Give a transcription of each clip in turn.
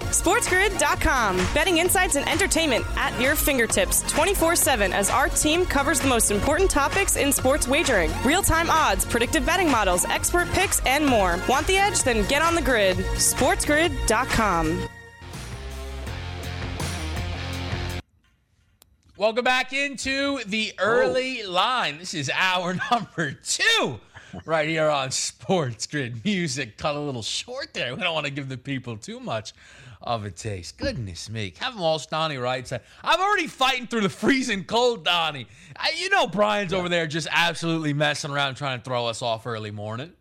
SportsGrid.com. Betting insights and entertainment at your fingertips 24 7 as our team covers the most important topics in sports wagering real time odds, predictive betting models, expert picks, and more. Want the edge? Then get on the grid. SportsGrid.com. Welcome back into the early oh. line. This is hour number two right here on Sports Grid Music. Cut a little short there. We don't want to give the people too much of a taste. Goodness me. Kevin Walsh, Donnie Rightside, I'm already fighting through the freezing cold, Donnie. I, you know Brian's yeah. over there just absolutely messing around trying to throw us off early morning.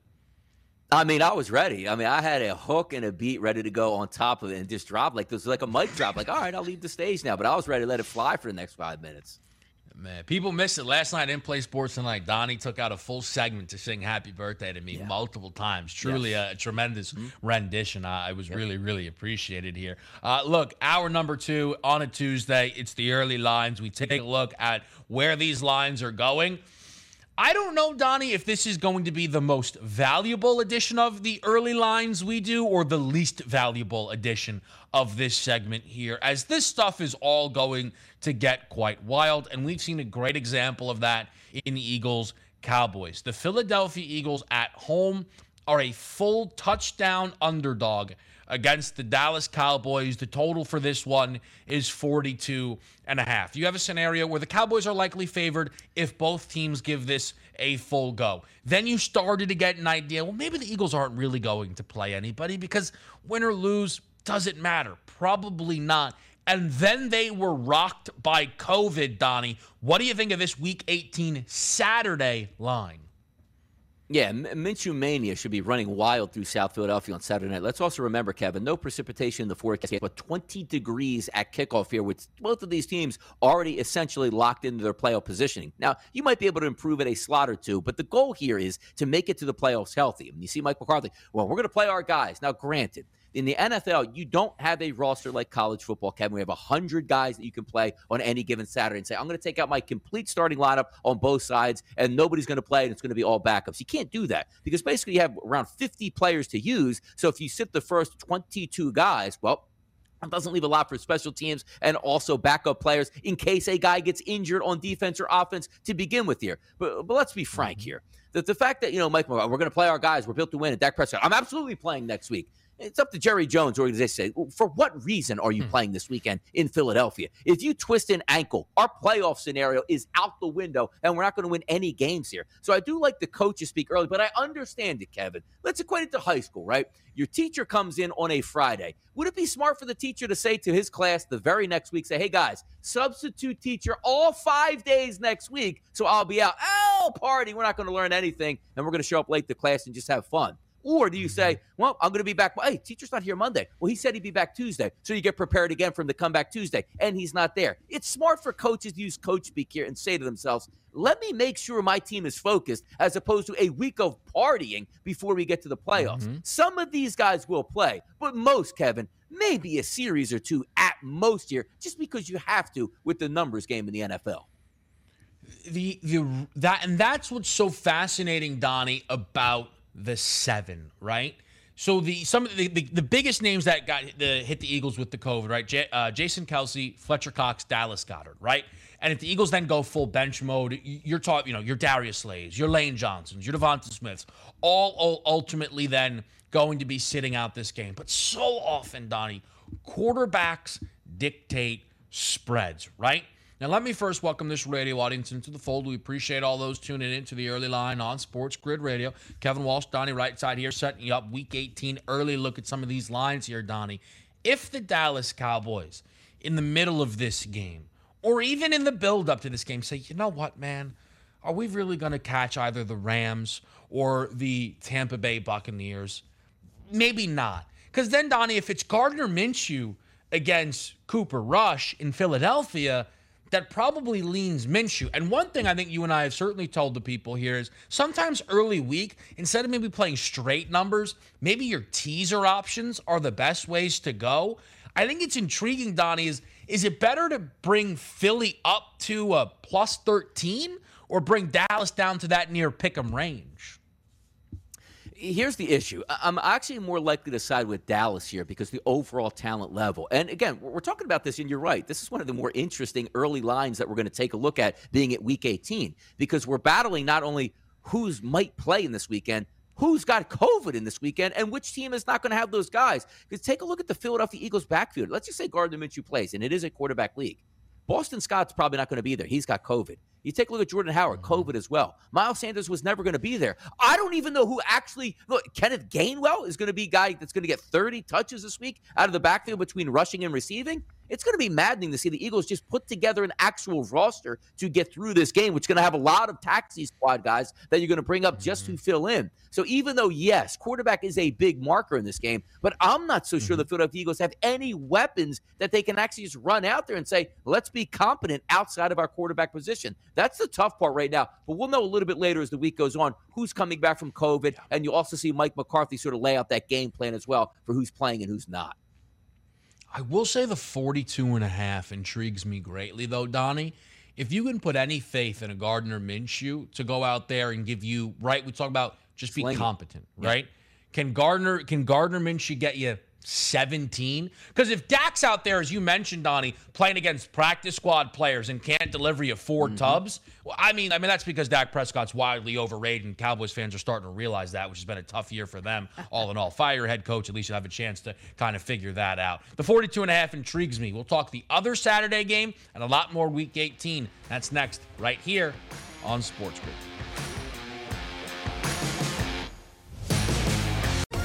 I mean, I was ready. I mean, I had a hook and a beat ready to go on top of it and just drop like this like a mic drop. Like, all right, I'll leave the stage now. But I was ready to let it fly for the next five minutes. Man, people missed it last night. I didn't play sports tonight. Donnie took out a full segment to sing "Happy Birthday" to me yeah. multiple times. Truly yes. a, a, tremendous mm-hmm. rendition. I, I was yep. really, really appreciated here. Uh, look, hour number two on a Tuesday. It's the early lines. We take a look at where these lines are going. I don't know, Donnie, if this is going to be the most valuable edition of the early lines we do or the least valuable edition of this segment here, as this stuff is all going to get quite wild. And we've seen a great example of that in the Eagles Cowboys. The Philadelphia Eagles at home are a full touchdown underdog against the Dallas Cowboys. The total for this one is 42 and a half. You have a scenario where the Cowboys are likely favored if both teams give this a full go. Then you started to get an idea, well, maybe the Eagles aren't really going to play anybody because win or lose doesn't matter. Probably not. And then they were rocked by COVID, Donnie. What do you think of this week 18 Saturday line? Yeah, Minshew Mania should be running wild through South Philadelphia on Saturday night. Let's also remember, Kevin, no precipitation in the forecast, but 20 degrees at kickoff here, with both of these teams already essentially locked into their playoff positioning. Now, you might be able to improve at a slot or two, but the goal here is to make it to the playoffs healthy. And you see Mike McCarthy, well, we're going to play our guys. Now, granted, in the NFL, you don't have a roster like college football, Kevin. We have 100 guys that you can play on any given Saturday and say, I'm going to take out my complete starting lineup on both sides, and nobody's going to play, and it's going to be all backups. You can't do that because basically you have around 50 players to use. So if you sit the first 22 guys, well, it doesn't leave a lot for special teams and also backup players in case a guy gets injured on defense or offense to begin with here. But, but let's be frank mm-hmm. here. The, the fact that, you know, Mike, we're going to play our guys, we're built to win, and Dak Prescott, I'm absolutely playing next week. It's up to Jerry Jones' organization. For what reason are you hmm. playing this weekend in Philadelphia? If you twist an ankle, our playoff scenario is out the window, and we're not going to win any games here. So I do like the coaches speak early, but I understand it, Kevin. Let's equate it to high school, right? Your teacher comes in on a Friday. Would it be smart for the teacher to say to his class the very next week, say, hey guys, substitute teacher all five days next week, so I'll be out. Oh, party. We're not going to learn anything, and we're going to show up late to class and just have fun. Or do you say, mm-hmm. well, I'm going to be back. Hey, teacher's not here Monday. Well, he said he'd be back Tuesday. So you get prepared again for the comeback Tuesday, and he's not there. It's smart for coaches to use coach speak here and say to themselves, let me make sure my team is focused as opposed to a week of partying before we get to the playoffs. Mm-hmm. Some of these guys will play, but most, Kevin, maybe a series or two at most here, just because you have to with the numbers game in the NFL the the that and that's what's so fascinating, Donnie, about the seven, right? So the some of the, the, the biggest names that got the hit the Eagles with the COVID, right? J, uh, Jason Kelce, Fletcher Cox, Dallas Goedert, right? And if the Eagles then go full bench mode, you're talking, you know, your Darius Slays, your Lane Johnsons, your Devonta Smiths, all, all ultimately then going to be sitting out this game. But so often, Donnie, quarterbacks dictate spreads, right? Now, let me first welcome this radio audience into the fold. We appreciate all those tuning in to the early line on Sports Grid Radio. Kevin Walsh, Donnie Rightside here, setting you up week 18. Early look at some of these lines here, Donnie. if the Dallas Cowboys, in the middle of this game, or even in the build up to this game, say, you know what, man, are we really going to catch either the Rams or the Tampa Bay Buccaneers? Maybe not. Because then, Donnie, if it's Gardner Minshew against Cooper Rush in Philadelphia, that probably leans Minshew. And one thing I think you and I have certainly told the people here is sometimes early week, instead of maybe playing straight numbers, maybe your teaser options are the best ways to go. I think it's intriguing, Donnie. Is is it better to bring Philly up to a plus 13 or bring Dallas down to that near pick 'em range? Here's the issue. I'm actually more likely to side with Dallas here because the overall talent level. And again, we're talking about this, and you're right. This is one of the more interesting early lines that we're going to take a look at being at week 18 because we're battling not only who's might play in this weekend, who's got COVID in this weekend, and which team is not going to have those guys. Because take a look at the Philadelphia Eagles backfield. Let's just say Gardner Minshew plays, and it is a quarterback league. Boston Scott's probably not going to be there. He's got COVID. You take a look at Jordan Howard, mm-hmm. COVID as well. Miles Sanders was never going to be there. I don't even know who actually. Look, Kenneth Gainwell is going to be a guy that's going to get 30 touches this week out of the backfield between rushing and receiving. It's going to be maddening to see the Eagles just put together an actual roster to get through this game, which is going to have a lot of taxi squad guys that you're going to bring up just mm-hmm. to fill in. So even though, yes, quarterback is a big marker in this game, but I'm not so sure mm-hmm. the Philadelphia Eagles have any weapons that they can actually just run out there and say, let's be competent outside of our quarterback position. That's the tough part right now. But we'll know a little bit later as the week goes on who's coming back from COVID. And you'll also see Mike McCarthy sort of lay out that game plan as well for who's playing and who's not. I will say the 42 and a half intrigues me greatly, though, Donnie. If you can put any faith in a Gardner Minshew to go out there and give you, right, we talk about just be Sling competent, it. right? Yeah. Can Gardner can Gardner Minshew get you 17? Because if Dak's out there, as you mentioned, Donnie, playing against practice squad players and can't deliver you 4 mm-hmm. tubs, well, I mean, I mean that's because Dak Prescott's wildly overrated, and Cowboys fans are starting to realize that, which has been a tough year for them, all in all. Fire your head coach, at least you'll have a chance to kind of figure that out. The 42 and a half intrigues me. We'll talk the other Saturday game and a lot more Week 18. That's next, right here on Sports Grid.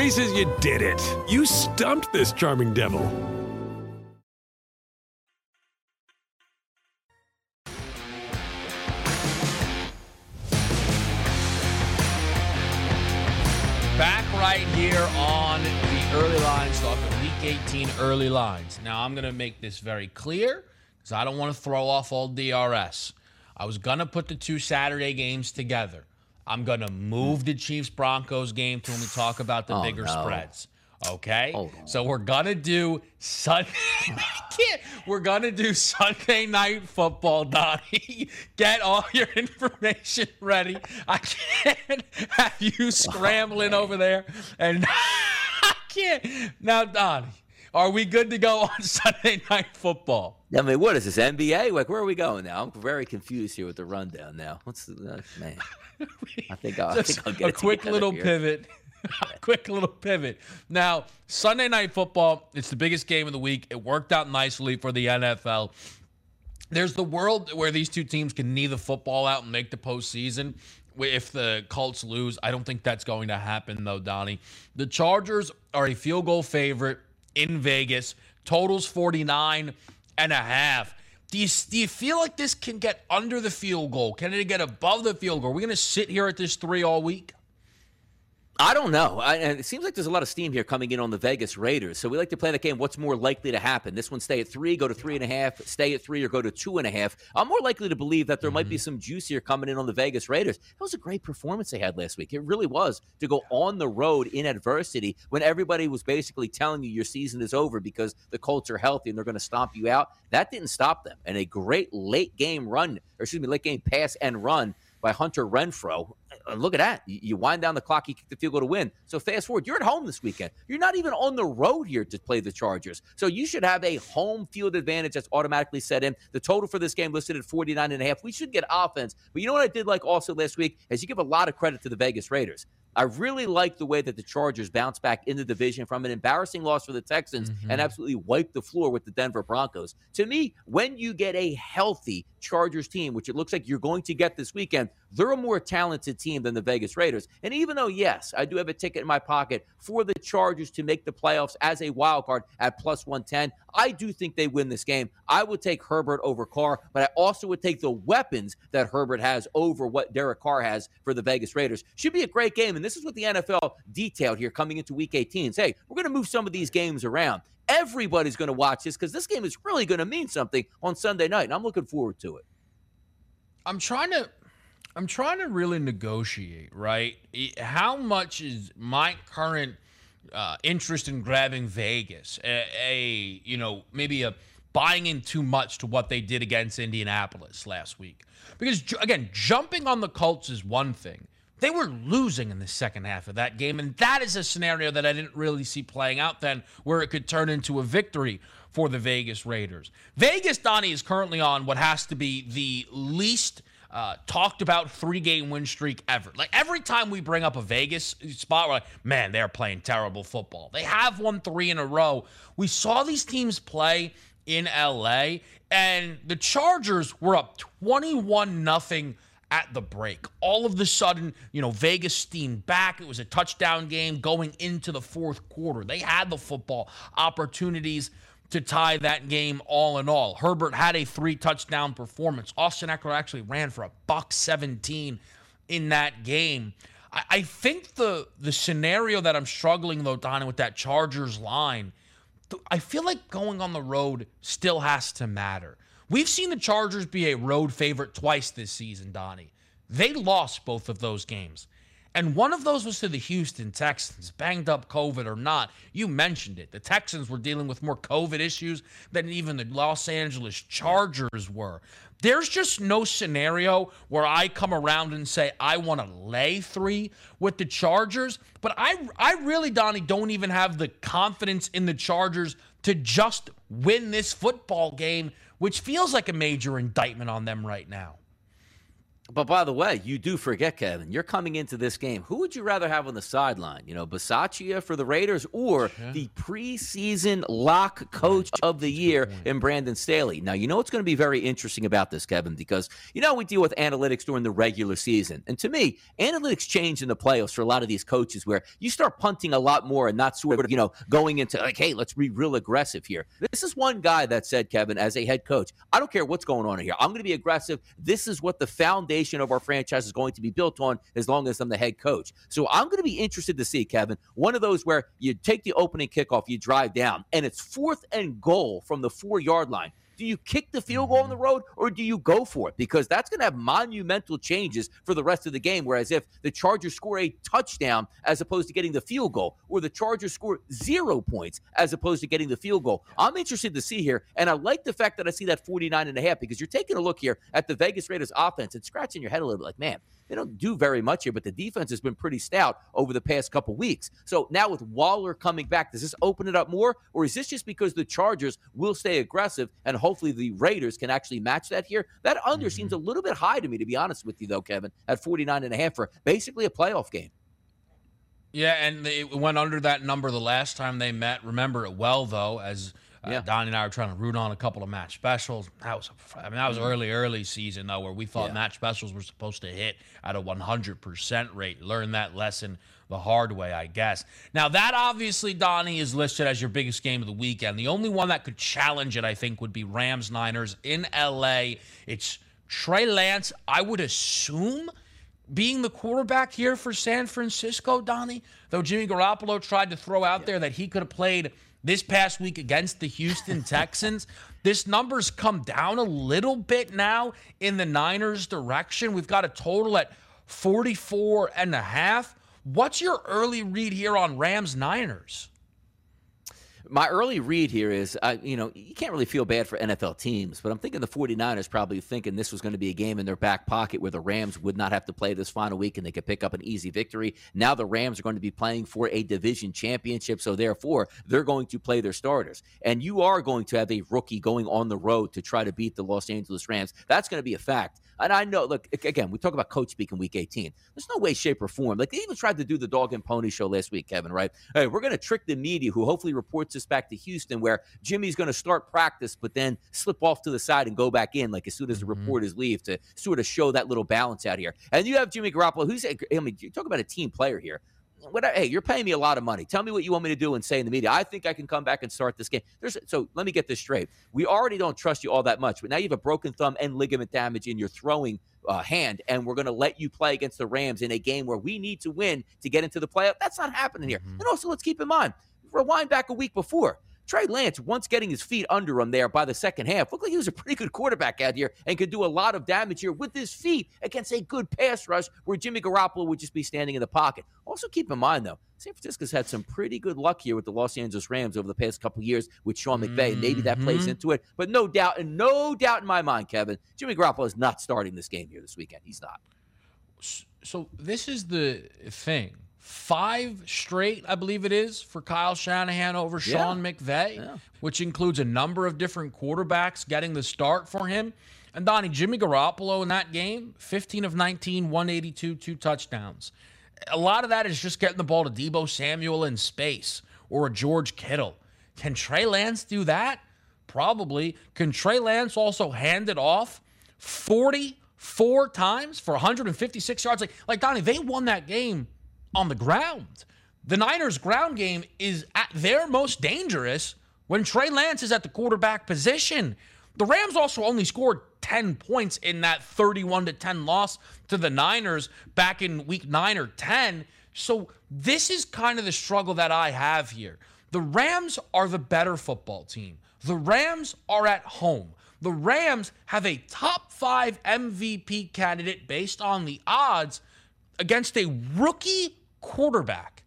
Reese's, you did it. You stumped this charming devil. Back right here on the early lines, talking week 18 early lines. Now, I'm going to make this very clear because I don't want to throw off all DRS. I was going to put the two Saturday games together. I'm going to move the Chiefs Broncos game to when we talk about the oh, bigger no. spreads. Okay, so we're gonna do Sunday. we're gonna do Sunday night football, Donnie. Get all your information ready. I can't have you scrambling oh, over there, and I can't. Now, Donnie, are we good to go on Sunday night football? I mean, what is this NBA? Like, where are we going now? I'm very confused here with the rundown. Now, what's the uh, man? I think I'll, I think I'll get a quick little here. pivot. quick little pivot. Now, Sunday night football, it's the biggest game of the week. It worked out nicely for the NFL. There's the world where these two teams can knee the football out and make the postseason. If the Colts lose, I don't think that's going to happen, though, Donnie. The Chargers are a field goal favorite in Vegas. Totals 49 and a half. Do you, do you feel like this can get under the field goal? Can it get above the field goal? Are we going to sit here at this three all week? I don't know. I, and it seems like there's a lot of steam here coming in on the Vegas Raiders. So we like to play that game. What's more likely to happen? This one stay at three, go to three and a half, stay at three, or go to two and a half. I'm more likely to believe that there mm-hmm. might be mm-hmm. some juice here coming in on the Vegas Raiders. That was a great performance they had last week. It really was to go on the road in adversity when everybody was basically telling you your season is over because the Colts are healthy and they're going to stomp you out. That didn't stop them. And a great late game run, or excuse me, late game pass and run by Hunter Renfrow. Uh, look at that. You wind down the clock, you kick the field goal to win. So fast forward, you're at home this weekend. You're not even on the road here to play the Chargers. So you should have a home field advantage that's automatically set in. The total for this game listed at 49 and a half. We should get offense. But you know what I did like also last week is you give a lot of credit to the Vegas Raiders. I really like the way that the Chargers bounced back in the division from an embarrassing loss for the Texans mm-hmm. and absolutely wiped the floor with the Denver Broncos. To me, when you get a healthy Chargers team, which it looks like you're going to get this weekend, they're a more talented team than the Vegas Raiders. And even though, yes, I do have a ticket in my pocket for the Chargers to make the playoffs as a wild card at plus 110, I do think they win this game. I would take Herbert over Carr, but I also would take the weapons that Herbert has over what Derek Carr has for the Vegas Raiders. Should be a great game. And this is what the NFL detailed here coming into week 18. Say, we're going to move some of these games around. Everybody's going to watch this because this game is really going to mean something on Sunday night. And I'm looking forward to it. I'm trying to I'm trying to really negotiate, right? How much is my current uh, interest in grabbing Vegas a, a, you know maybe a buying in too much to what they did against Indianapolis last week? Because again, jumping on the Colts is one thing. They were losing in the second half of that game, and that is a scenario that I didn't really see playing out then, where it could turn into a victory for the Vegas Raiders. Vegas, Donnie, is currently on what has to be the least uh, talked about three game win streak ever. Like every time we bring up a Vegas spot, we're like, man, they're playing terrible football. They have won three in a row. We saw these teams play in LA, and the Chargers were up 21 nothing at the break. All of the sudden, you know, Vegas steamed back. It was a touchdown game going into the fourth quarter. They had the football opportunities to tie that game all in all. Herbert had a three touchdown performance. Austin Ekeler actually ran for a buck 17 in that game. I, I think the the scenario that I'm struggling though, Donnie, with that Chargers line, I feel like going on the road still has to matter. We've seen the Chargers be a road favorite twice this season, Donnie. They lost both of those games. And one of those was to the Houston Texans, banged up COVID or not. You mentioned it. The Texans were dealing with more COVID issues than even the Los Angeles Chargers were. There's just no scenario where I come around and say I want to lay three with the Chargers. But I, I really, Donnie, don't even have the confidence in the Chargers to just win this football game, which feels like a major indictment on them right now. But by the way, you do forget, Kevin, you're coming into this game. Who would you rather have on the sideline? You know, Bisaccia for the Raiders or yeah. the preseason lock coach of the year in Brandon Staley? Now, you know what's going to be very interesting about this, Kevin, because, you know, we deal with analytics during the regular season. And to me, analytics change in the playoffs for a lot of these coaches where you start punting a lot more and not sort of, you know, going into like, hey, let's be real aggressive here. This is one guy that said, Kevin, as a head coach, I don't care what's going on here. I'm going to be aggressive. This is what the foundation foundation of our franchise is going to be built on as long as I'm the head coach. So I'm going to be interested to see, Kevin, one of those where you take the opening kickoff, you drive down, and it's fourth and goal from the four yard line. Do you kick the field goal on the road or do you go for it? Because that's going to have monumental changes for the rest of the game. Whereas if the Chargers score a touchdown as opposed to getting the field goal, or the Chargers score zero points as opposed to getting the field goal, I'm interested to see here. And I like the fact that I see that 49 and a half because you're taking a look here at the Vegas Raiders offense and scratching your head a little bit like, man, they don't do very much here, but the defense has been pretty stout over the past couple weeks. So now with Waller coming back, does this open it up more, or is this just because the Chargers will stay aggressive and hopefully the Raiders can actually match that here? That under mm-hmm. seems a little bit high to me, to be honest with you, though, Kevin, at 49 and a half for basically a playoff game. Yeah, and they went under that number the last time they met. Remember it well, though, as – uh, yeah. Donnie and I were trying to root on a couple of match specials. That was, I mean, that was mm-hmm. early, early season though, where we thought yeah. match specials were supposed to hit at a 100% rate. Learn that lesson the hard way, I guess. Now that obviously, Donnie, is listed as your biggest game of the weekend. The only one that could challenge it, I think, would be Rams Niners in LA. It's Trey Lance. I would assume being the quarterback here for San Francisco, Donnie. Though Jimmy Garoppolo tried to throw out yeah. there that he could have played this past week against the Houston Texans. this number's come down a little bit now in the Niners' direction. We've got a total at 44 and a half. What's your early read here on Rams Niners? My early read here is, uh, you know, you can't really feel bad for NFL teams, but I'm thinking the 49ers probably thinking this was going to be a game in their back pocket where the Rams would not have to play this final week and they could pick up an easy victory. Now the Rams are going to be playing for a division championship, so therefore they're going to play their starters. And you are going to have a rookie going on the road to try to beat the Los Angeles Rams. That's going to be a fact. And I know, look, again, we talk about coach speak in week 18. There's no way, shape, or form. Like they even tried to do the dog and pony show last week, Kevin, right? Hey, we're going to trick the media who hopefully reports us back to Houston where Jimmy's going to start practice, but then slip off to the side and go back in, like as soon as the mm-hmm. reporters leave to sort of show that little balance out here. And you have Jimmy Garoppolo, who's, I mean, you talk about a team player here what, hey, you're paying me a lot of money. Tell me what you want me to do and say in the media. I think I can come back and start this game. There's so let me get this straight. We already don't trust you all that much, but now you have a broken thumb and ligament damage in your throwing uh, hand, and we're going to let you play against the Rams in a game where we need to win to get into the playoff. That's not happening here. Mm-hmm. And also, let's keep in mind, rewind back a week before. Trey Lance, once getting his feet under him there by the second half, looked like he was a pretty good quarterback out here and could do a lot of damage here with his feet against a good pass rush where Jimmy Garoppolo would just be standing in the pocket. Also, keep in mind, though, San Francisco's had some pretty good luck here with the Los Angeles Rams over the past couple years with Sean McVay. Mm-hmm. Maybe that plays mm-hmm. into it. But no doubt, and no doubt in my mind, Kevin, Jimmy Garoppolo is not starting this game here this weekend. He's not. So this is the thing five straight, I believe it is, for Kyle Shanahan over yeah. Sean McVay, yeah. which includes a number of different quarterbacks getting the start for him. And Donnie, Jimmy Garoppolo in that game, 15 of 19, 182, two touchdowns. A lot of that is just getting the ball to Deebo Samuel in space or a George Kittle. Can Trey Lance do that? Probably. Can Trey Lance also hand it off 44 times for 156 yards? Like, like Donnie, they won that game on the ground. The Niners' ground game is at their most dangerous when Trey Lance is at the quarterback position. The Rams also only scored 10 points in that 31 to 10 loss to the Niners back in week 9 or 10. So this is kind of the struggle that I have here. The Rams are the better football team. The Rams are at home. The Rams have a top 5 MVP candidate based on the odds against a rookie quarterback.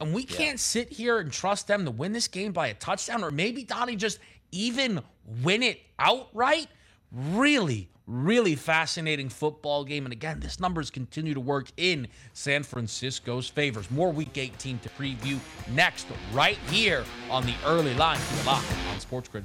And we can't sit here and trust them to win this game by a touchdown or maybe Donnie just even win it outright. Really, really fascinating football game. And again, this numbers continue to work in San Francisco's favors. More week 18 to preview next, right here on the early line. It locked on Sports Grid.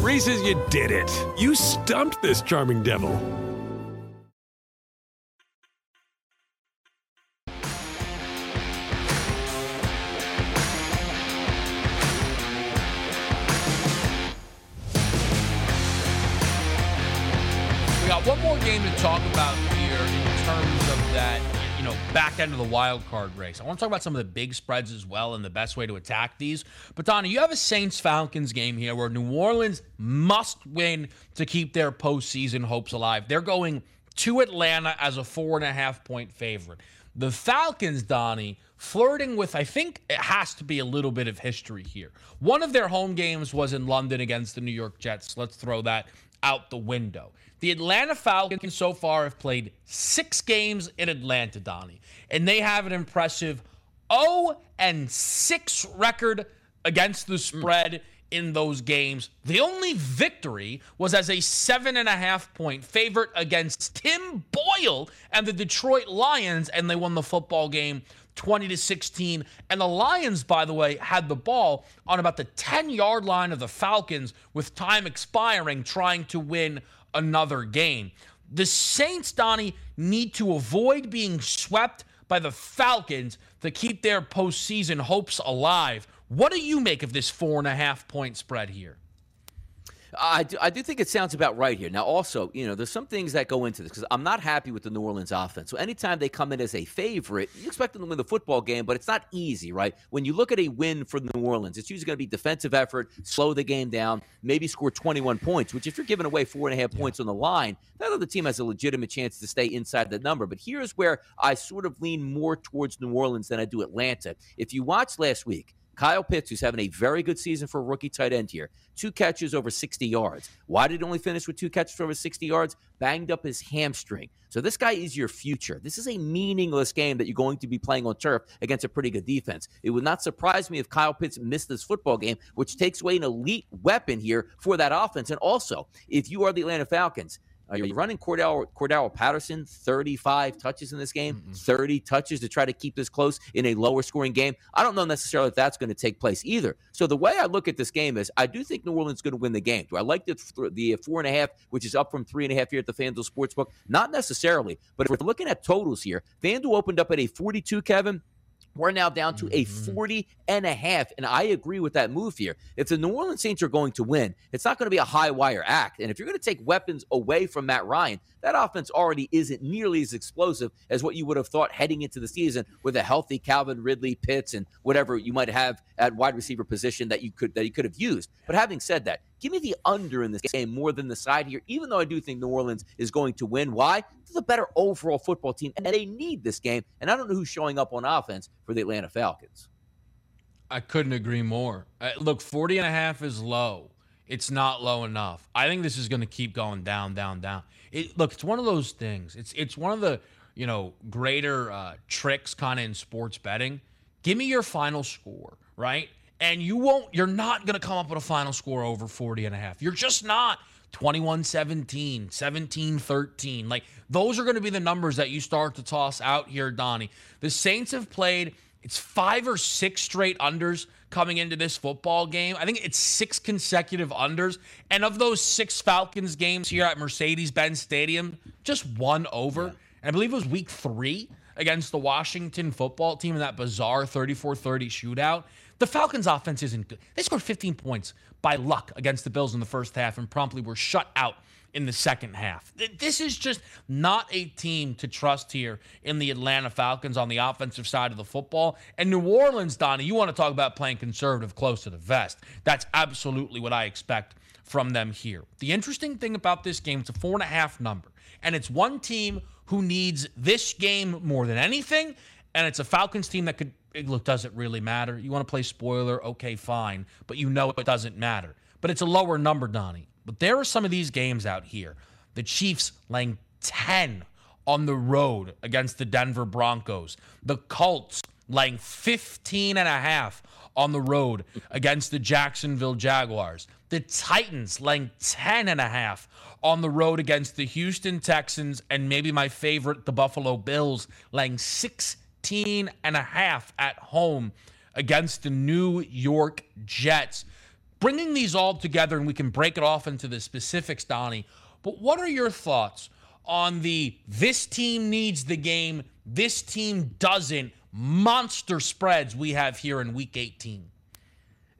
Reese's, you did it. You stumped this charming devil. We got one more game to talk about here in terms of that back end of the wild card race. I want to talk about some of the big spreads as well and the best way to attack these. But Donna, you have a Saints Falcons game here where New Orleans must win to keep their postseason hopes alive. They're going to Atlanta as a four and a half point favorite. The Falcons, Donnie, flirting with, I think it has to be a little bit of history here. One of their home games was in London against the New York Jets. Let's throw that out the window. The Atlanta Falcons so far have played six games in Atlanta, Donnie, and they have an impressive 0 and 6 record against the spread mm. in those games. The only victory was as a seven and a half point favorite against Tim Boyle and the Detroit Lions, and they won the football game 20 to 16. And the Lions, by the way, had the ball on about the 10 yard line of the Falcons with time expiring, trying to win another game. The Saints, Donnie, need to avoid being swept by the Falcons to keep their postseason hopes alive. What do you make of this four and a half point spread here? I do, I do think it sounds about right here. Now, also, you know, there's some things that go into this because I'm not happy with the New Orleans offense. So anytime they come in as a favorite, you expect them to win the football game, but it's not easy, right? When you look at a win for New Orleans, it's usually going to be defensive effort, slow the game down, maybe score 21 points, which if you're giving away four and a half points on the line, that other team has a legitimate chance to stay inside that number. But here's where I sort of lean more towards New Orleans than I do Atlanta. If you watched last week, Kyle Pitts, who's having a very good season for a rookie tight end here, two catches over 60 yards. Why did he only finish with two catches over 60 yards? Banged up his hamstring. So this guy is your future. This is a meaningless game that you're going to be playing on turf against a pretty good defense. It would not surprise me if Kyle Pitts missed this football game, which takes away an elite weapon here for that offense. And also, if you are the Atlanta Falcons, are you running Cordarrelle Cordarrelle Patterson 35 touches in this game, mm 30 touches to try to keep this close in a lower scoring game? I don't know necessarily if that's going to take place either. So the way I look at this game is I do think New Orleans is going to win the game. Do I like the, the four and a half, which is up from three and a half here at the FanDuel Sportsbook? Not necessarily. But if we're looking at totals here, FanDuel opened up at a 42, Kevin. We're now down to a mm-hmm. 40 and a half. And I agree with that move here. If the New Orleans Saints are going to win, it's not going to be a high wire act. And if you're going to take weapons away from Matt Ryan, that offense already isn't nearly as explosive as what you would have thought heading into the season with a healthy Calvin Ridley, Pitts, and whatever you might have at wide receiver position that you could that you could have used. But having said that, give me the under in this game more than the side here, even though I do think New Orleans is going to win. Why? It's a better overall football team, and they need this game. And I don't know who's showing up on offense for the Atlanta Falcons. I couldn't agree more. Uh, look, 40 and a half is low. It's not low enough. I think this is going to keep going down, down, down. It look, it's one of those things. It's it's one of the you know greater uh, tricks kind of in sports betting. Give me your final score, right? And you won't. You're not going to come up with a final score over 40 and a half. You're just not. 21 17, 17 13. Like, those are going to be the numbers that you start to toss out here, Donnie. The Saints have played, it's five or six straight unders coming into this football game. I think it's six consecutive unders. And of those six Falcons games here at Mercedes Benz Stadium, just one over. Yeah. And I believe it was week three against the Washington football team in that bizarre 34 30 shootout. The Falcons' offense isn't good. They scored 15 points by luck against the Bills in the first half and promptly were shut out in the second half. This is just not a team to trust here in the Atlanta Falcons on the offensive side of the football. And New Orleans, Donnie, you want to talk about playing conservative close to the vest. That's absolutely what I expect from them here. The interesting thing about this game, it's a four and a half number. And it's one team who needs this game more than anything. And it's a Falcons team that could look, does it really matter? You want to play spoiler? Okay, fine. But you know it doesn't matter. But it's a lower number, Donnie. But there are some of these games out here. The Chiefs laying 10 on the road against the Denver Broncos. The Colts laying 15 and a half on the road against the Jacksonville Jaguars. The Titans laying 10 and a half on the road against the Houston Texans and maybe my favorite the Buffalo Bills laying 16 and a half at home against the New York Jets bringing these all together and we can break it off into the specifics, Donnie. But what are your thoughts on the this team needs the game, this team doesn't monster spreads we have here in week 18?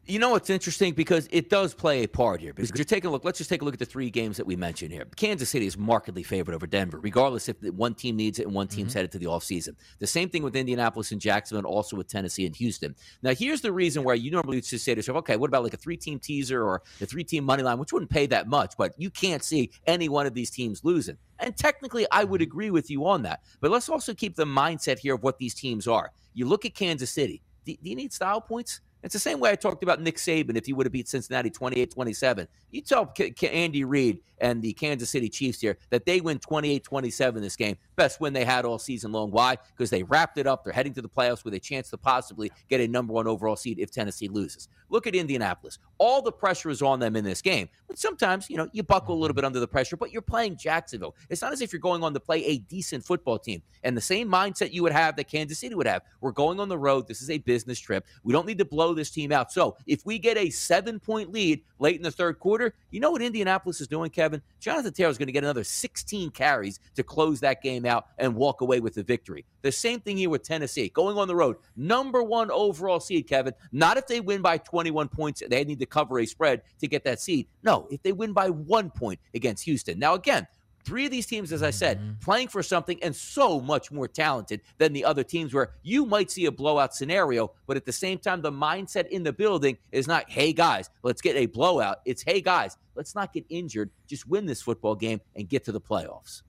You know what's interesting because it does play a part here. Because you're taking a look. Let's just take a look at the three games that we mentioned here. Kansas City is markedly favored over Denver, regardless if one team needs it and one team's mm-hmm. headed to the offseason. The same thing with Indianapolis and Jacksonville, and also with Tennessee and Houston. Now, here's the reason why you normally just say to yourself, okay, what about like a three-team teaser or a three-team money line, which wouldn't pay that much, but you can't see any one of these teams losing. And technically, I would mm-hmm. agree with you on that. But let's also keep the mindset here of what these teams are. You look at Kansas City. Do, do you need style points? It's the same way I talked about Nick Saban if he would have beat Cincinnati 28 27. You tell Andy Reid and the Kansas City Chiefs here that they win 28 27 this game. Best win they had all season long. Why? Because they wrapped it up. They're heading to the playoffs with a chance to possibly get a number one overall seed if Tennessee loses. Look at Indianapolis. All the pressure is on them in this game. But sometimes, you know, you buckle a little mm-hmm. bit under the pressure, but you're playing Jacksonville. It's not as if you're going on to play a decent football team. And the same mindset you would have that Kansas City would have. We're going on the road. This is a business trip. We don't need to blow blow this team out. So if we get a seven point lead late in the third quarter, you know what Indianapolis is doing, Kevin? Jonathan Taylor is going to get another 16 carries to close that game out and walk away with the victory. The same thing here with Tennessee. Going on the road, number one overall seed, Kevin. Not if they win by 21 points, they need to cover a spread to get that seed. No, if they win by one point against Houston. Now, again, Three of these teams, as I said, mm-hmm. playing for something and so much more talented than the other teams where you might see a blowout scenario, but at the same time, the mindset in the building is not, hey guys, let's get a blowout. It's, hey guys, let's not get injured. Just win this football game and get to the playoffs.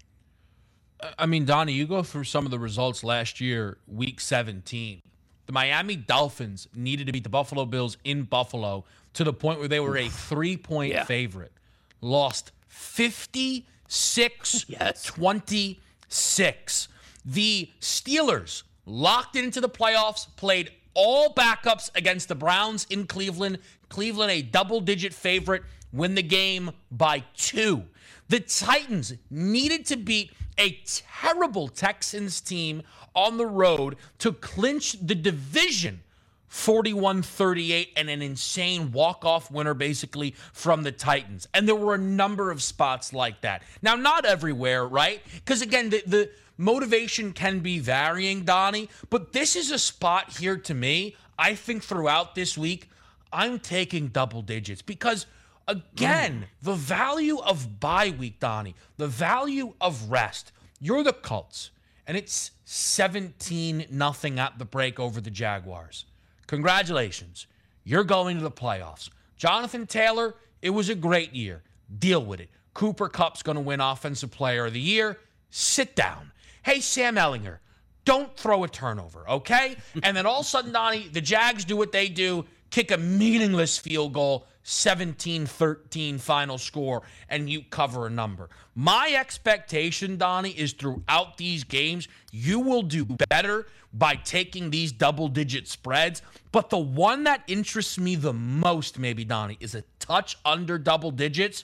I mean, Donnie, you go through some of the results last year, week 17. The Miami Dolphins needed to beat the Buffalo Bills in Buffalo to the point where they were a three point yeah. favorite, lost 56 yes. 26. The Steelers locked into the playoffs, played all backups against the Browns in Cleveland. Cleveland, a double digit favorite, win the game by two. The Titans needed to beat a terrible Texans team on the road to clinch the division 41 38 and an insane walk off winner, basically, from the Titans. And there were a number of spots like that. Now, not everywhere, right? Because again, the, the motivation can be varying, Donnie, but this is a spot here to me. I think throughout this week, I'm taking double digits because again, mm. the value of bye week, Donnie, the value of rest. You're the Colts, and it's 17 nothing at the break over the Jaguars. Congratulations. You're going to the playoffs. Jonathan Taylor, it was a great year. Deal with it. Cooper Kupp's going to win Offensive Player of the Year. Sit down. Hey, Sam Ehlinger, don't throw a turnover, okay? and then all of a sudden, Donnie, the Jags do what they do kick a meaningless field goal 17 13 final score and you cover a number. My expectation, Donnie, is throughout these games, you will do better by taking these double digit spreads. But the one that interests me the most, maybe, Donnie, is a touch under double digits.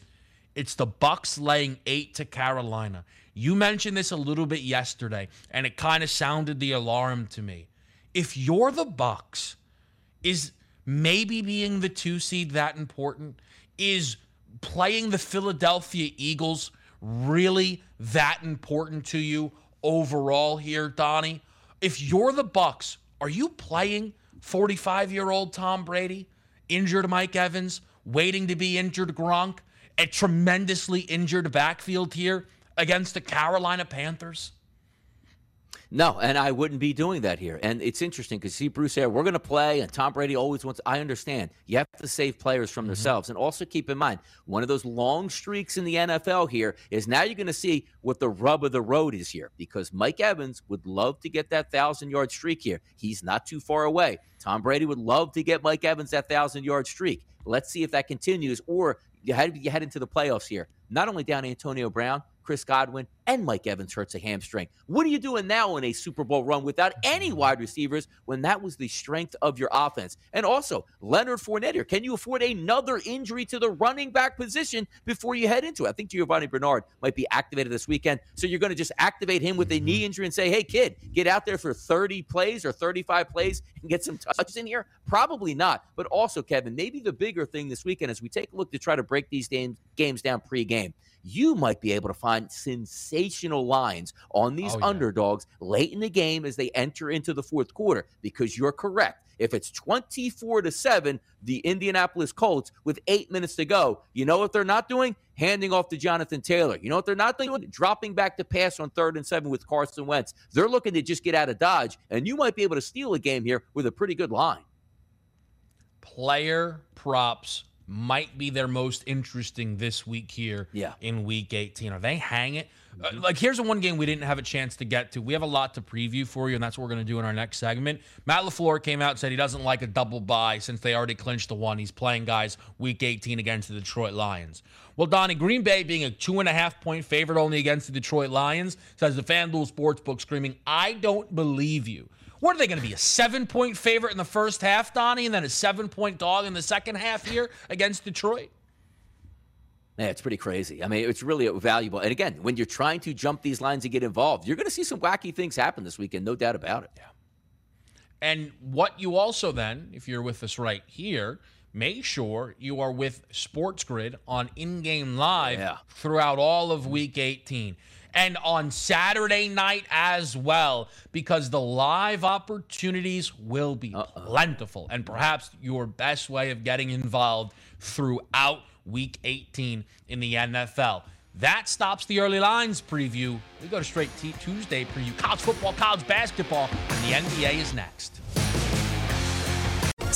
It's the Bucks laying eight to Carolina. You mentioned this a little bit yesterday, and it kind of sounded the alarm to me. If you're the Bucks, is maybe being the two seed that important? Is playing the Philadelphia Eagles really that important to you overall here, Donnie? If you're the Bucks, are you playing 45-year-old Tom Brady, injured Mike Evans, waiting to be injured Gronk, a tremendously injured backfield here against the Carolina Panthers? No, and I wouldn't be doing that here. And it's interesting because see Bruce Air, we're going to play, and Tom Brady always wants. I understand you have to save players from mm-hmm. themselves, and also keep in mind one of those long streaks in the NFL here is now you're going to see what the rub of the road is here because Mike Evans would love to get that thousand yard streak here. He's not too far away. Tom Brady would love to get Mike Evans that thousand yard streak. Let's see if that continues, or you head, you head into the playoffs here. Not only down Antonio Brown, Chris Godwin, and Mike Evans hurts a hamstring. What are you doing now in a Super Bowl run without any wide receivers when that was the strength of your offense? And also, Leonard Fournette here. Can you afford another injury to the running back position before you head into it? I think Giovani Bernard might be activated this weekend. So you're going to just activate him with a knee mm-hmm. injury and say, hey, kid, get out there for 30 plays or 35 plays and get some touches in here? Probably not. But also, Kevin, maybe the bigger thing this weekend as we take a look to try to break these games down pre-game you might be able to find sensational lines on these oh, yeah. underdogs late in the game as they enter into the fourth quarter because you're correct. If it's 24 to 7, the Indianapolis Colts with eight minutes to go, you know what they're not doing? Handing off to Jonathan Taylor. You know what they're not doing? Dropping back to pass on third and seven with Carson Wentz. They're looking to just get out of Dodge, and you might be able to steal a game here with a pretty good line. Player props might be their most interesting this week here yeah. in week 18. Are they hang it? Uh, mm-hmm. Uh, like, here's the one game we didn't have a chance to get to. We have a lot to preview for you, and that's what we're going to do in our next segment. Matt LaFleur came out and said he doesn't like a double bye since they already clinched the one. He's playing guys week 18 against the Detroit Lions. Well, Donnie, Green Bay being a two and a half point favorite only against the Detroit Lions, says the FanDuel Sportsbook screaming, I don't believe you. What are they going to be? A seven point favorite in the first half, Donnie, and then a seven point dog in the second half here against Detroit? Yeah, it's pretty crazy. I mean, it's really valuable. And again, when you're trying to jump these lines and get involved, you're going to see some wacky things happen this weekend, no doubt about it. Yeah. And what you also then, if you're with us right here, make sure you are with Sports Grid on in game live Yeah. throughout all of week 18 and on Saturday night as well, because the live opportunities will be plentiful and perhaps your best way of getting involved throughout week 18 in the NFL. That stops the early lines preview. We go to straight T- Tuesday preview. College football, college basketball, and the NBA is next.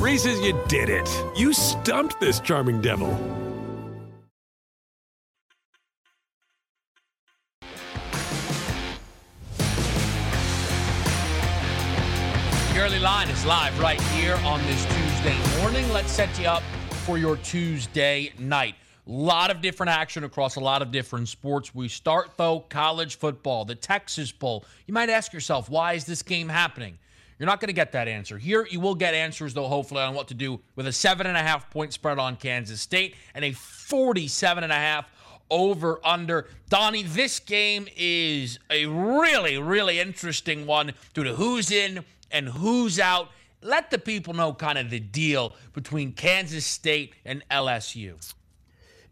Reese's, you did it. You stumped this charming devil. The early line is live right here on this Tuesday morning. Let's set you up for your Tuesday night. A lot of different action across a lot of different sports. We start, though, college football, the Texas Bowl. You might ask yourself, why is this game happening? You're not going to get that answer. Here, you will get answers, though, hopefully, on what to do with a seven and a half point spread on Kansas State and a 47 and a half over under. Donnie, this game is a really, really interesting one due to who's in and who's out. Let the people know kind of the deal between Kansas State and LSU.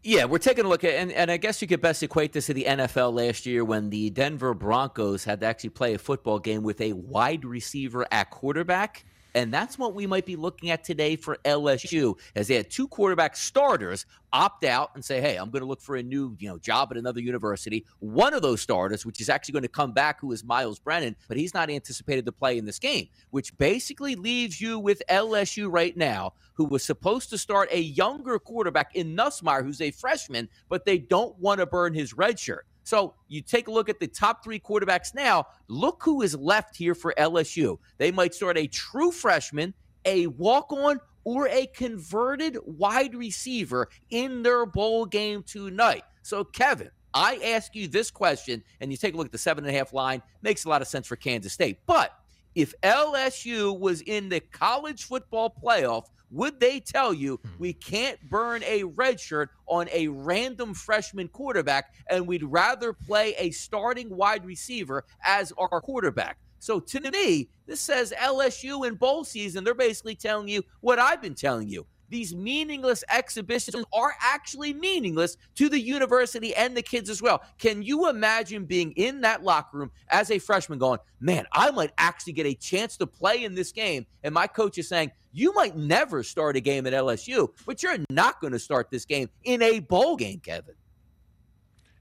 Yeah, we're taking a look at, and, and I guess you could best equate this to the NFL last year when the Denver Broncos had to actually play a football game with a wide receiver at quarterback. And that's what we might be looking at today for LSU, as they had two quarterback starters opt out and say, "Hey, I'm going to look for a new, you know, job at another university." One of those starters, which is actually going to come back, who is Myles Brennan, but he's not anticipated to play in this game, which basically leaves you with LSU right now, who was supposed to start a younger quarterback in Nussmeier, who's a freshman, but they don't want to burn his red shirt. So you take a look at the top three quarterbacks now. Look who is left here for LSU. They might start a true freshman, a walk on, or a converted wide receiver in their bowl game tonight. So, Kevin, I ask you this question, and you take a look at the seven and a half line, makes a lot of sense for Kansas State. But if LSU was in the college football playoff, would they tell you hmm. we can't burn a red shirt on a random freshman quarterback and we'd rather play a starting wide receiver as our quarterback? So to me, this says LSU in bowl season, they're basically telling you what I've been telling you. These meaningless exhibitions are actually meaningless to the university and the kids as well. Can you imagine being in that locker room as a freshman going, man, I might actually get a chance to play in this game? And my coach is saying, you might never start a game at LSU, but you're not going to start this game in a bowl game, Kevin.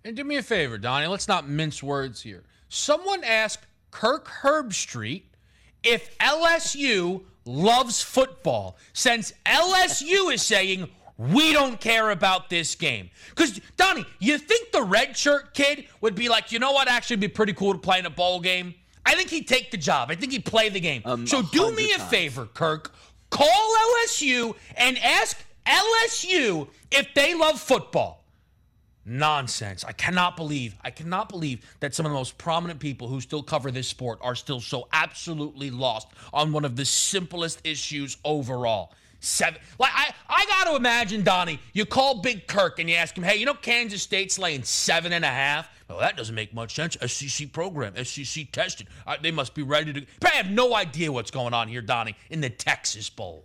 And do me a favor, Donnie. Let's not mince words here. Someone asked Kirk Herbstreit if LSU loves football, since LSU is saying we don't care about this game. Because Donnie, you think the red shirt kid would be like, you know what? Actually, it'd be pretty cool to play in a bowl game. I think he'd take the job. I think he'd play the game. Um, so do me a times. favor, Kirk. Call LSU and ask LSU if they love football nonsense. I cannot believe, I cannot believe that some of the most prominent people who still cover this sport are still so absolutely lost on one of the simplest issues overall. Seven, like I, I got to imagine, Donnie. You call Big Kirk and you ask him, "Hey, you know Kansas State's laying seven and a half? Well, that doesn't make much sense. SEC program, SEC tested. They must be ready to. But I have no idea what's going on here, Donnie, in the Texas Bowl.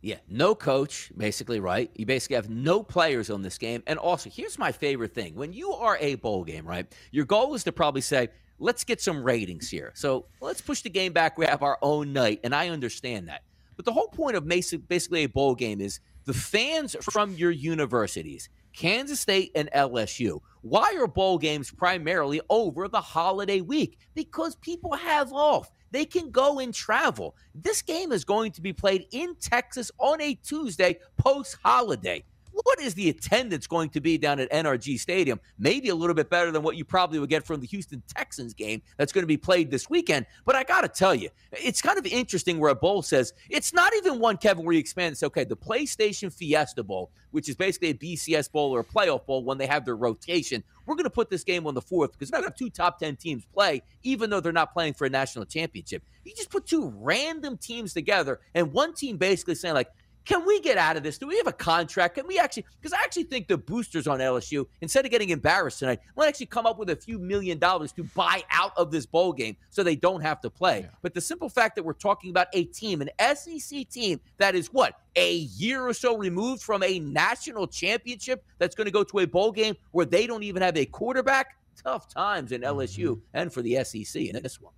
Yeah, no coach, basically, right? You basically have no players on this game. And also, here's my favorite thing. When you are a bowl game, right? Your goal is to probably say, let's get some ratings here. So let's push the game back. We have our own night. And I understand that. But the whole point of basically a bowl game is the fans from your universities, Kansas State and LSU. Why are bowl games primarily over the holiday week? Because people have off. They can go and travel. This game is going to be played in Texas on a Tuesday post holiday. What is the attendance going to be down at NRG Stadium? Maybe a little bit better than what you probably would get from the Houston Texans game that's going to be played this weekend. But I got to tell you, it's kind of interesting where a bowl says it's not even one, Kevin, where you expand and say, okay, the PlayStation Fiesta Bowl, which is basically a BCS bowl or a playoff bowl when they have their rotation. We're going to put this game on the fourth because we're going to have two top 10 teams play, even though they're not playing for a national championship. You just put two random teams together and one team basically saying, like, can we get out of this? Do we have a contract? Can we actually? Because I actually think the boosters on LSU, instead of getting embarrassed tonight, might actually come up with a few million dollars to buy out of this bowl game so they don't have to play. Yeah. But the simple fact that we're talking about a team, an SEC team that is what a year or so removed from a national championship, that's going to go to a bowl game where they don't even have a quarterback. Tough times in LSU mm-hmm. and for the SEC in this one.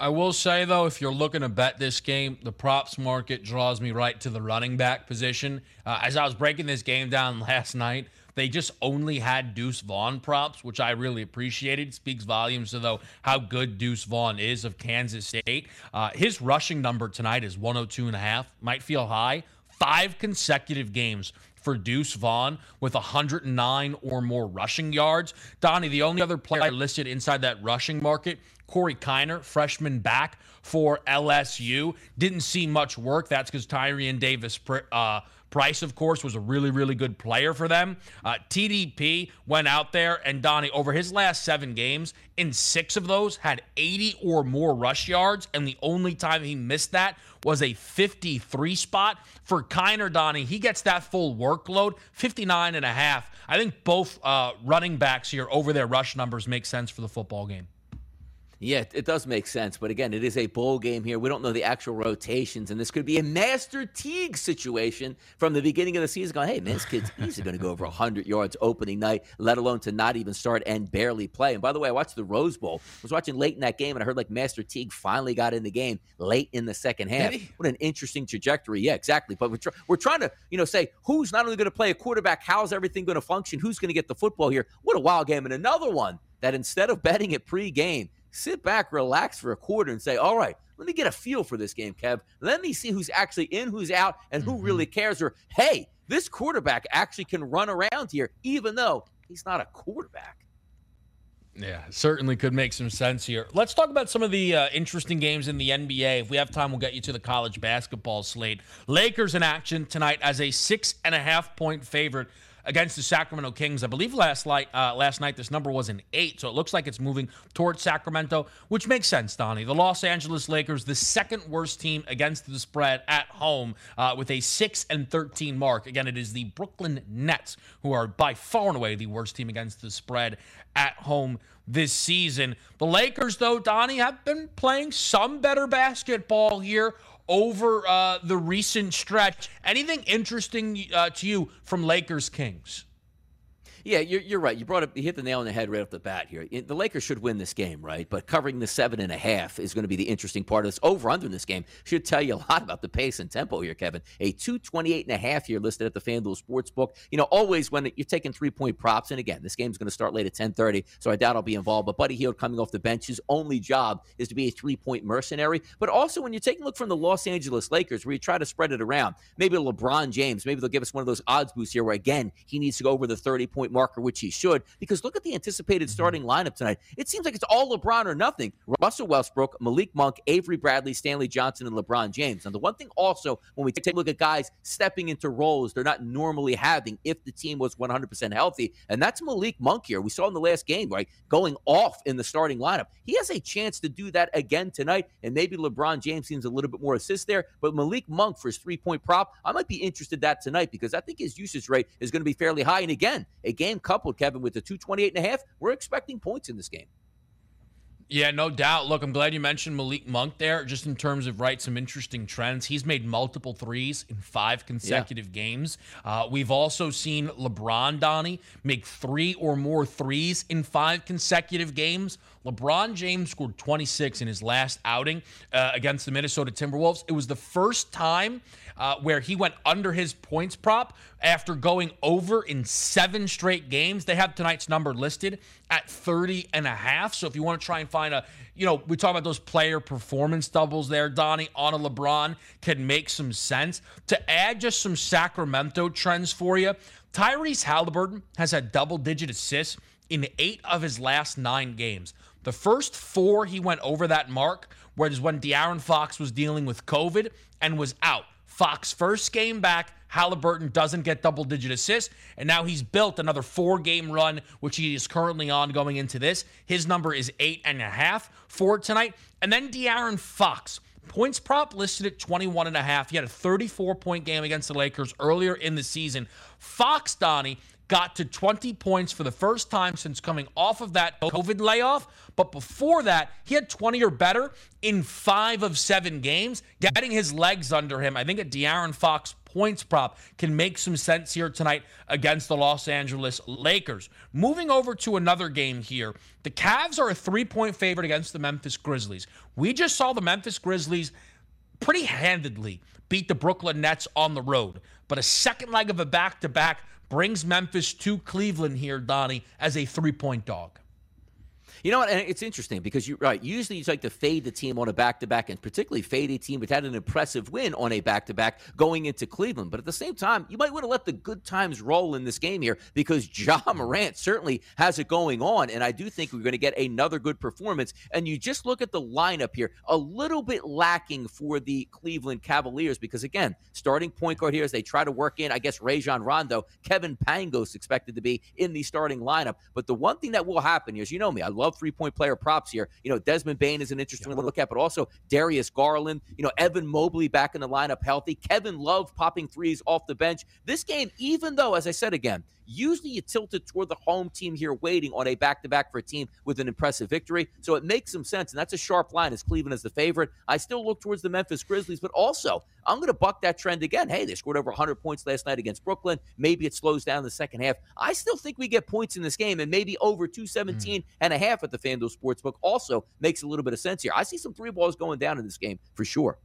I will say though, if you're looking to bet this game, the props market draws me right to the running back position. Uh, as I was breaking this game down last night, they just only had Deuce Vaughn props, which I really appreciated. Speaks volumes to though how good Deuce Vaughn is of Kansas State. Uh, his rushing number tonight is 102 and a half. Might feel high. Five consecutive games for Deuce Vaughn with 109 or more rushing yards. Donnie, the only other player I listed inside that rushing market Corey Kiner, freshman back for LSU. Didn't see much work. That's because Tyrion Davis uh, Price, of course, was a really, really good player for them. Uh, TDP went out there, and Donnie, over his last seven games, in six of those, had 80 or more rush yards. And the only time he missed that was a 53 spot. For Kiner, Donnie, he gets that full workload, 59 and a half. I think both uh, running backs here over their rush numbers make sense for the football game. Yeah, it does make sense. But again, it is a bowl game here. We don't know the actual rotations, and this could be a Master Teague situation from the beginning of the season. Going, hey, man, this kid's easily going to go over 100 yards opening night, let alone to not even start and barely play. And by the way, I watched the Rose Bowl. I was watching late in that game, and I heard like Master Teague finally got in the game late in the second half. What an interesting trajectory. Yeah, exactly. But we're, tr- we're trying to, you know, say who's not only going to play a quarterback, how's everything going to function, who's going to get the football here. What a wild game. And another one that instead of betting it pre-game, sit back, relax for a quarter, and say, all right, let me get a feel for this game, Kev. Let me see who's actually in, who's out, and who mm-hmm. really cares. Or, hey, this quarterback actually can run around here, even though he's not a quarterback. Yeah, certainly could make some sense here. Let's talk about some of the uh, interesting games in the NBA. If we have time, we'll get you to the college basketball slate. Lakers in action tonight as a six and a half point favorite against the Sacramento Kings. I believe last night, uh, last night this number was an eight, so it looks like it's moving towards Sacramento, which makes sense, Donnie. The Los Angeles Lakers, the second worst team against the spread at home, uh, with a six and thirteen mark. Again, it is the Brooklyn Nets who are by far and away the worst team against the spread at home this season. The Lakers, though, Donnie, have been playing some better basketball here over uh, the recent stretch. Anything interesting uh, to you from Lakers Kings? Yeah, you're, you're right. You brought up, you hit the nail on the head right off the bat here. The Lakers should win this game, right? But covering the seven and a half is going to be the interesting part of this. Over under in this game should tell you a lot about the pace and tempo here, Kevin. A 228 and a half here listed at the FanDuel Sportsbook. You know, always when you're taking three point props, and again, this game's going to start late at 10:30, so I doubt I'll be involved. But Buddy Hield coming off the bench, his only job is to be a three point mercenary. But also when you're taking a look from the Los Angeles Lakers, where you try to spread it around, maybe LeBron James, maybe they'll give us one of those odds boosts here, where again he needs to go over the 30 point marker, which he should, because look at the anticipated mm-hmm. starting lineup tonight. It seems like it's all LeBron or nothing. Russell Westbrook, Malik Monk, Avery Bradley, Stanley Johnson, and LeBron James. And the one thing also, when we take a look at guys stepping into roles they're not normally having if the team was 100% healthy, and that's Malik Monk here. We saw in the last game, right, going off in the starting lineup. He has a chance to do that again tonight, and maybe LeBron James seems a little bit more assist there. But Malik Monk for his three point prop, I might be interested in that tonight because I think his usage rate is going to be fairly high. And again, a game coupled, Kevin, with the 228 and a half, we're expecting points in this game. Yeah, no doubt. Look, I'm glad you mentioned Malik Monk there, just in terms of right some interesting trends. He's made multiple threes in five consecutive yeah. games. Uh, we've also seen LeBron Donnie make three or more threes in five consecutive games. LeBron James scored 26 in his last outing uh, against the Minnesota Timberwolves. It was the first time uh, where he went under his points prop after going over in seven straight games. They have tonight's number listed at 30 and a half. So if you want to try and find a, you know, we talk about those player performance doubles there, Donnie, on a LeBron can make some sense. To add just some Sacramento trends for you, Tyrese Halliburton has had double digit assists in eight of his last nine games. The first four he went over that mark was when De'Aaron Fox was dealing with COVID and was out. Fox first game back, Halliburton doesn't get double digit assists, and now he's built another four game run, which he is currently on going into this. His number is eight and a half for tonight. And then De'Aaron Fox. Points prop listed at 21 and a half. He had a 34 point game against the Lakers earlier in the season. Fox Donnie got to 20 points for the first time since coming off of that COVID layoff. But before that, he had 20 or better in five of seven games, getting his legs under him. I think a De'Aaron Fox points prop can make some sense here tonight against the Los Angeles Lakers. Moving over to another game here, the Cavs are a three point favorite against the Memphis Grizzlies. We just saw the Memphis Grizzlies pretty handedly beat the Brooklyn Nets on the road, but a second leg of a back to back brings Memphis to Cleveland here, Donnie, as a three point dog. You know what? And it's interesting because you right. Usually you like to fade the team on a back to back, and particularly fade a team that had an impressive win on a back to back going into Cleveland. But at the same time, you might want to let the good times roll in this game here because Ja Morant certainly has it going on, and I do think we're going to get another good performance. And you just look at the lineup here, a little bit lacking for the Cleveland Cavaliers because again, starting point guard here as they try to work in, I guess Rajon Rondo, Kevin Pangos expected to be in the starting lineup. But the one thing that will happen here is, you know me, I love three point player props here. You know, Desmond Bane is an interesting one to look at, but also Darius Garland, you know, Evan Mobley back in the lineup healthy, Kevin Love popping threes off the bench. This game, even though, as I said again, Usually you tilt it toward the home team here, waiting on a back to back for a team with an impressive victory. So it makes some sense. And that's a sharp line as Cleveland is the favorite. I still look towards the Memphis Grizzlies, but also I'm going to buck that trend again. Hey, they scored over 100 points last night against Brooklyn. Maybe it slows down the second half. I still think we get points in this game and maybe over 217 mm. and a half at the FanDuel Sportsbook also makes a little bit of sense here. I see some three balls going down in this game for sure.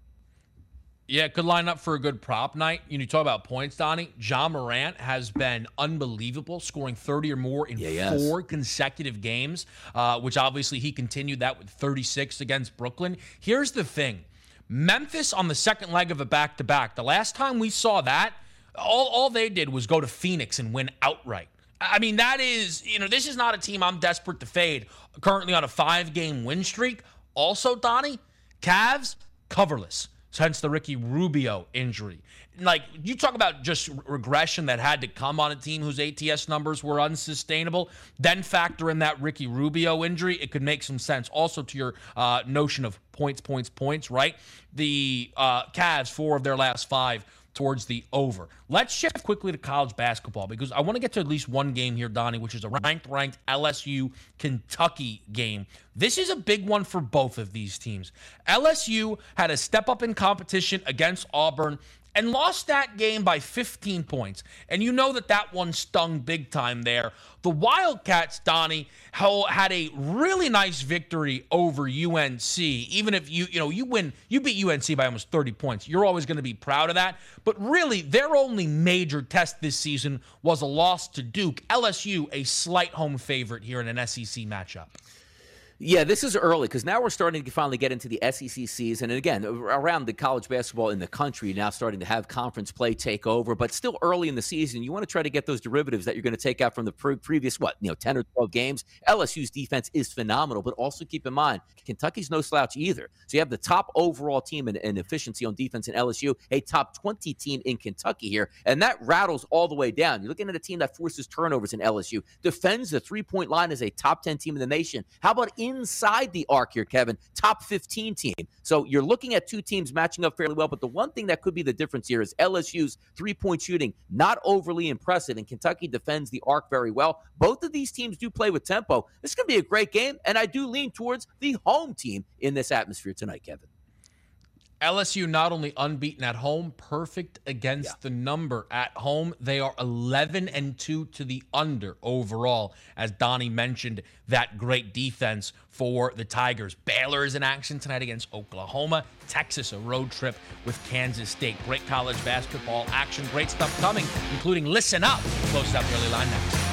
Yeah, could line up for a good prop night. You, know, you talk about points, Donnie. Ja Morant has been unbelievable, scoring 30 or more in yeah, four yes. consecutive games, uh, which obviously he continued that with 36 against Brooklyn. Here's the thing Memphis on the second leg of a back to back. The last time we saw that, all, all they did was go to Phoenix and win outright. I mean, that is, you know, this is not a team I'm desperate to fade. Currently on a five game win streak. Also, Donnie, Cavs, coverless hence the Ricky Rubio injury. Like you talk about just regression that had to come on a team whose ATS numbers were unsustainable. Then factor in that Ricky Rubio injury, it could make some sense. Also to your uh, notion of points, points, points. Right? The uh, Cavs, four of their last five towards the over. Let's shift quickly to college basketball because I want to get to at least one game here, Donnie, which is a ranked, ranked LSU Kentucky game. This is a big one for both of these teams. LSU had a step up in competition against Auburn and lost that game by 15 points. And you know that that one stung big time there. The Wildcats, Donnie, had a really nice victory over UNC. Even if you, you know, you win, you beat UNC by almost 30 points. You're always going to be proud of that. But really, their only major test this season was a loss to Duke. LSU, a slight home favorite here in an SEC matchup. Yeah, this is early because now we're starting to finally get into the SEC season. And again, around the college basketball in the country, now starting to have conference play take over, but still early in the season. You want to try to get those derivatives that you're going to take out from the pre- previous, what, you know, 10 or 12 games. LSU's defense is phenomenal, but also keep in mind, Kentucky's no slouch either. So you have the top overall team in, in efficiency on defense in LSU, a top 20 team in Kentucky here. And that rattles all the way down. You're looking at a team that forces turnovers in LSU, defends the three point line as a top 10 team in the nation. How about inside the arc here, Kevin, top 15 team. So you're looking at two teams matching up fairly well. But the one thing that could be the difference here is LSU's three point shooting, not overly impressive. And Kentucky defends the arc very well. Both of these teams do play with tempo. This is going to be a great game. And I do lean towards the home team in this atmosphere tonight, Kevin. LSU not only unbeaten at home, perfect against yeah. the number at home. They are 11 and 2 to the under overall. As Donnie mentioned, that great defense for the Tigers. Baylor is in action tonight against Oklahoma. Texas, a road trip with Kansas State. Great college basketball action. Great stuff coming, including Listen Up. Close up early line next.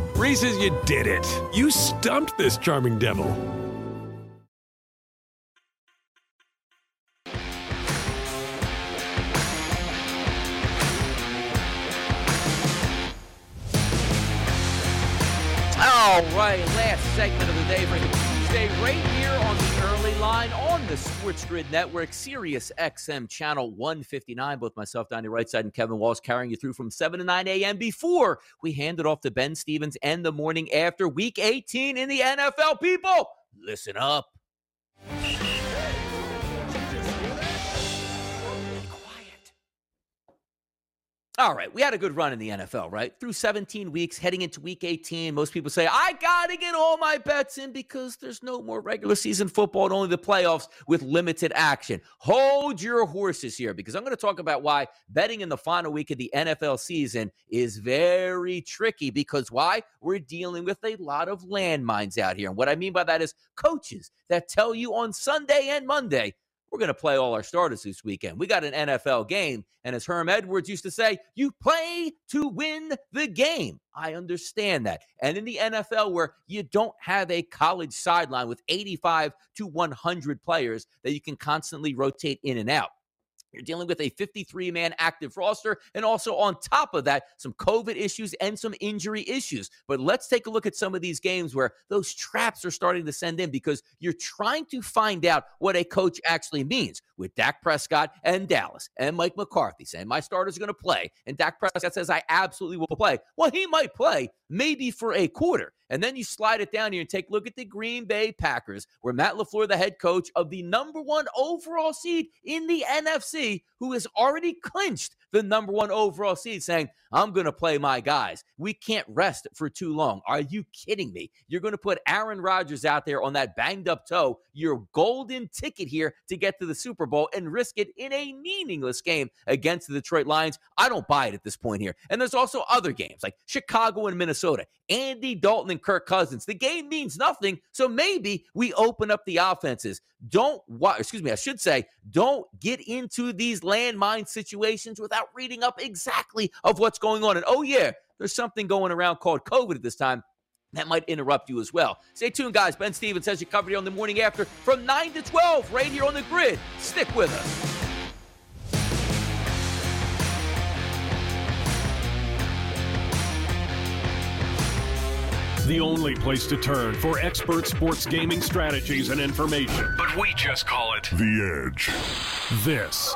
Reese's, you did it. You stumped this charming devil. All right, last segment of the day for Tuesday, right here on the early line on the SportsGrid Network, Sirius XM Channel 159. Both myself, Donnie Rightside, and Kevin Walsh carrying you through from 7 to 9 a.m. before we hand it off to Ben Stevens and the morning after Week 18 in the NFL. People, listen up. All right, we had a good run in the NFL, right? Through 17 weeks, heading into week 18, most people say, I got to get all my bets in because there's no more regular season football and only the playoffs with limited action. Hold your horses here because I'm going to talk about why betting in the final week of the NFL season is very tricky. Because why? We're dealing with a lot of landmines out here. And what I mean by that is coaches that tell you on Sunday and Monday, we're going to play all our starters this weekend. We got an NFL game. And as Herm Edwards used to say, you play to win the game. I understand that. And in the NFL, where you don't have a college sideline with 85 to 100 players that you can constantly rotate in and out. You're dealing with a 53 man active roster, and also on top of that, some COVID issues and some injury issues. But let's take a look at some of these games where those traps are starting to send in because you're trying to find out what a coach actually means with Dak Prescott and Dallas and Mike McCarthy saying my starters going to play. And Dak Prescott says, I absolutely will play. Well, he might play maybe for a quarter. And then you slide it down here and take a look at the Green Bay Packers, where Matt LaFleur, the head coach of the number one overall seed in the NFC, who has already clinched the number one overall seed, saying, I'm going to play my guys. We can't rest for too long. Are you kidding me? You're going to put Aaron Rodgers out there on that banged up toe, your golden ticket here to get to the Super Bowl and risk it in a meaningless game against the Detroit Lions. I don't buy it at this point here. And there's also other games like Chicago and Minnesota, Andy Dalton and Kirk Cousins. The game means nothing. So maybe we open up the offenses. Don't, excuse me, I should say, don't get into these landmine situations without reading up exactly of what's going on. And oh, yeah, there's something going around called COVID at this time. That might interrupt you as well. Stay tuned, guys. Ben Stevens has you covered here on the morning after from 9 to 12, right here on the grid. Stick with us. the only place to turn for expert sports gaming strategies and information. But we just call it The Edge. This